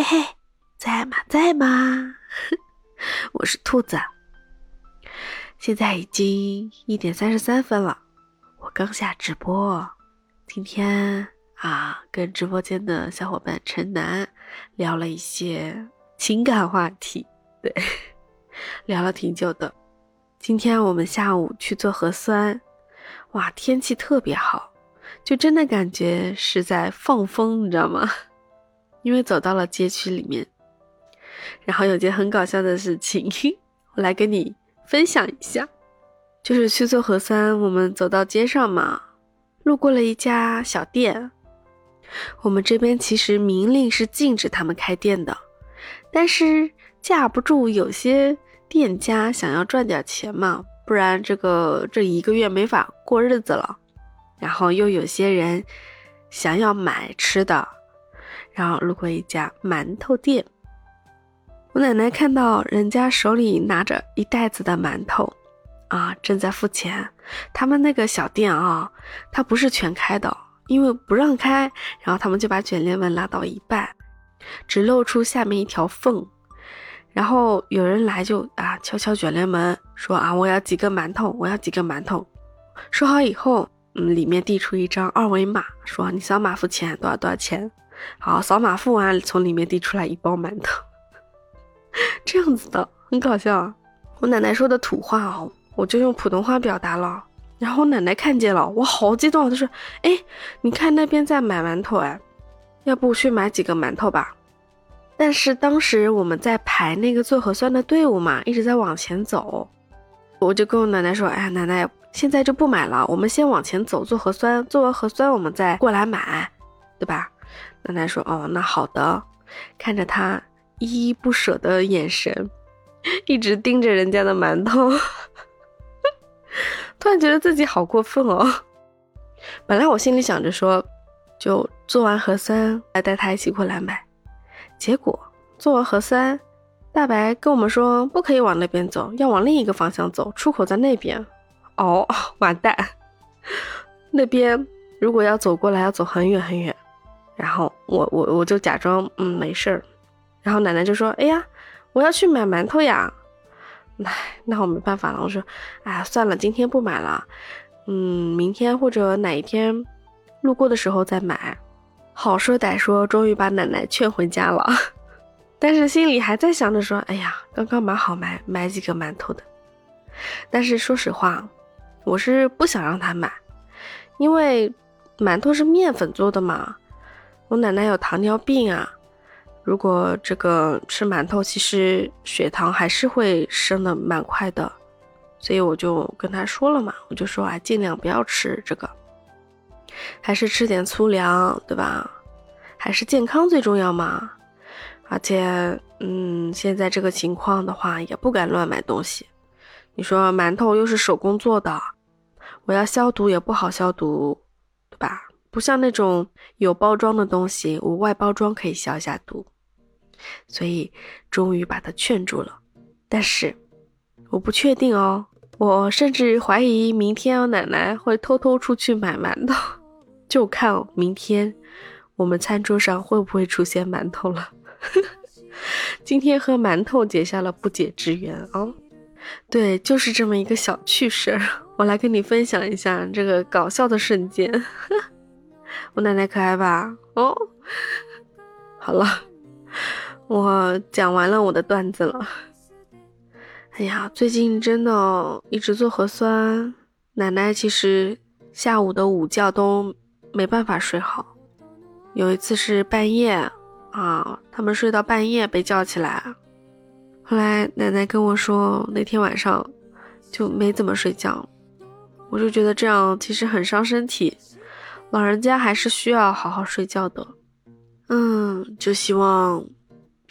嘿嘿，在吗？在吗？我是兔子。现在已经一点三十三分了，我刚下直播。今天啊，跟直播间的小伙伴陈楠聊了一些情感话题，对，聊了挺久的。今天我们下午去做核酸，哇，天气特别好，就真的感觉是在放风，你知道吗？因为走到了街区里面，然后有件很搞笑的事情，我来跟你。分享一下，就是去做核酸，我们走到街上嘛，路过了一家小店。我们这边其实明令是禁止他们开店的，但是架不住有些店家想要赚点钱嘛，不然这个这一个月没法过日子了。然后又有些人想要买吃的，然后路过一家馒头店。我奶奶看到人家手里拿着一袋子的馒头，啊，正在付钱。他们那个小店啊，它不是全开的，因为不让开，然后他们就把卷帘门拉到一半，只露出下面一条缝。然后有人来就啊敲敲卷帘门，说啊我要几个馒头，我要几个馒头。说好以后，嗯，里面递出一张二维码，说你扫码付钱，多少多少钱。好，扫码付完，从里面递出来一包馒头。这样子的很搞笑，我奶奶说的土话哦，我就用普通话表达了。然后我奶奶看见了，我好激动，她说：“哎，你看那边在买馒头，哎，要不去买几个馒头吧？”但是当时我们在排那个做核酸的队伍嘛，一直在往前走，我就跟我奶奶说：“哎，奶奶，现在就不买了，我们先往前走做核酸，做完核酸我们再过来买，对吧？”奶奶说：“哦，那好的。”看着他。依依不舍的眼神，一直盯着人家的馒头，突然觉得自己好过分哦。本来我心里想着说，就做完核酸来带他一起过来买，结果做完核酸，大白跟我们说不可以往那边走，要往另一个方向走，出口在那边。哦，完蛋！那边如果要走过来，要走很远很远。然后我我我就假装嗯没事儿。然后奶奶就说：“哎呀，我要去买馒头呀！”哎，那我没办法了。我说：“哎，算了，今天不买了，嗯，明天或者哪一天路过的时候再买。”好说歹说，终于把奶奶劝回家了。但是心里还在想着说：“哎呀，刚刚买好买买几个馒头的。”但是说实话，我是不想让他买，因为馒头是面粉做的嘛。我奶奶有糖尿病啊。如果这个吃馒头，其实血糖还是会升的蛮快的，所以我就跟他说了嘛，我就说啊，尽量不要吃这个，还是吃点粗粮，对吧？还是健康最重要嘛。而且，嗯，现在这个情况的话，也不敢乱买东西。你说馒头又是手工做的，我要消毒也不好消毒，对吧？不像那种有包装的东西，我外包装可以消一下毒，所以终于把他劝住了。但是我不确定哦，我甚至怀疑明天我奶奶会偷偷出去买馒头，就看明天我们餐桌上会不会出现馒头了。今天和馒头结下了不解之缘啊！对，就是这么一个小趣事儿，我来跟你分享一下这个搞笑的瞬间。我奶奶可爱吧？哦，好了，我讲完了我的段子了。哎呀，最近真的一直做核酸，奶奶其实下午的午觉都没办法睡好。有一次是半夜啊，他们睡到半夜被叫起来，后来奶奶跟我说那天晚上就没怎么睡觉，我就觉得这样其实很伤身体。老人家还是需要好好睡觉的，嗯，就希望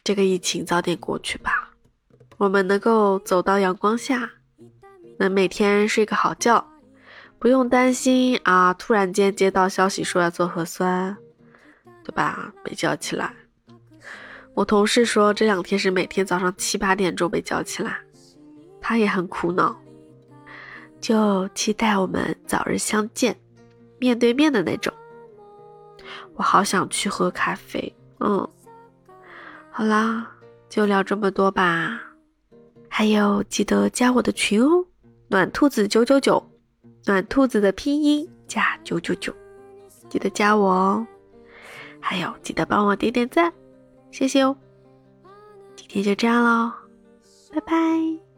这个疫情早点过去吧，我们能够走到阳光下，能每天睡个好觉，不用担心啊，突然间接到消息说要做核酸，对吧？被叫起来，我同事说这两天是每天早上七八点钟被叫起来，他也很苦恼，就期待我们早日相见。面对面的那种，我好想去喝咖啡。嗯，好啦，就聊这么多吧。还有记得加我的群哦，暖兔子九九九，暖兔子的拼音加九九九，记得加我哦。还有记得帮我点点赞，谢谢哦。今天就这样喽，拜拜。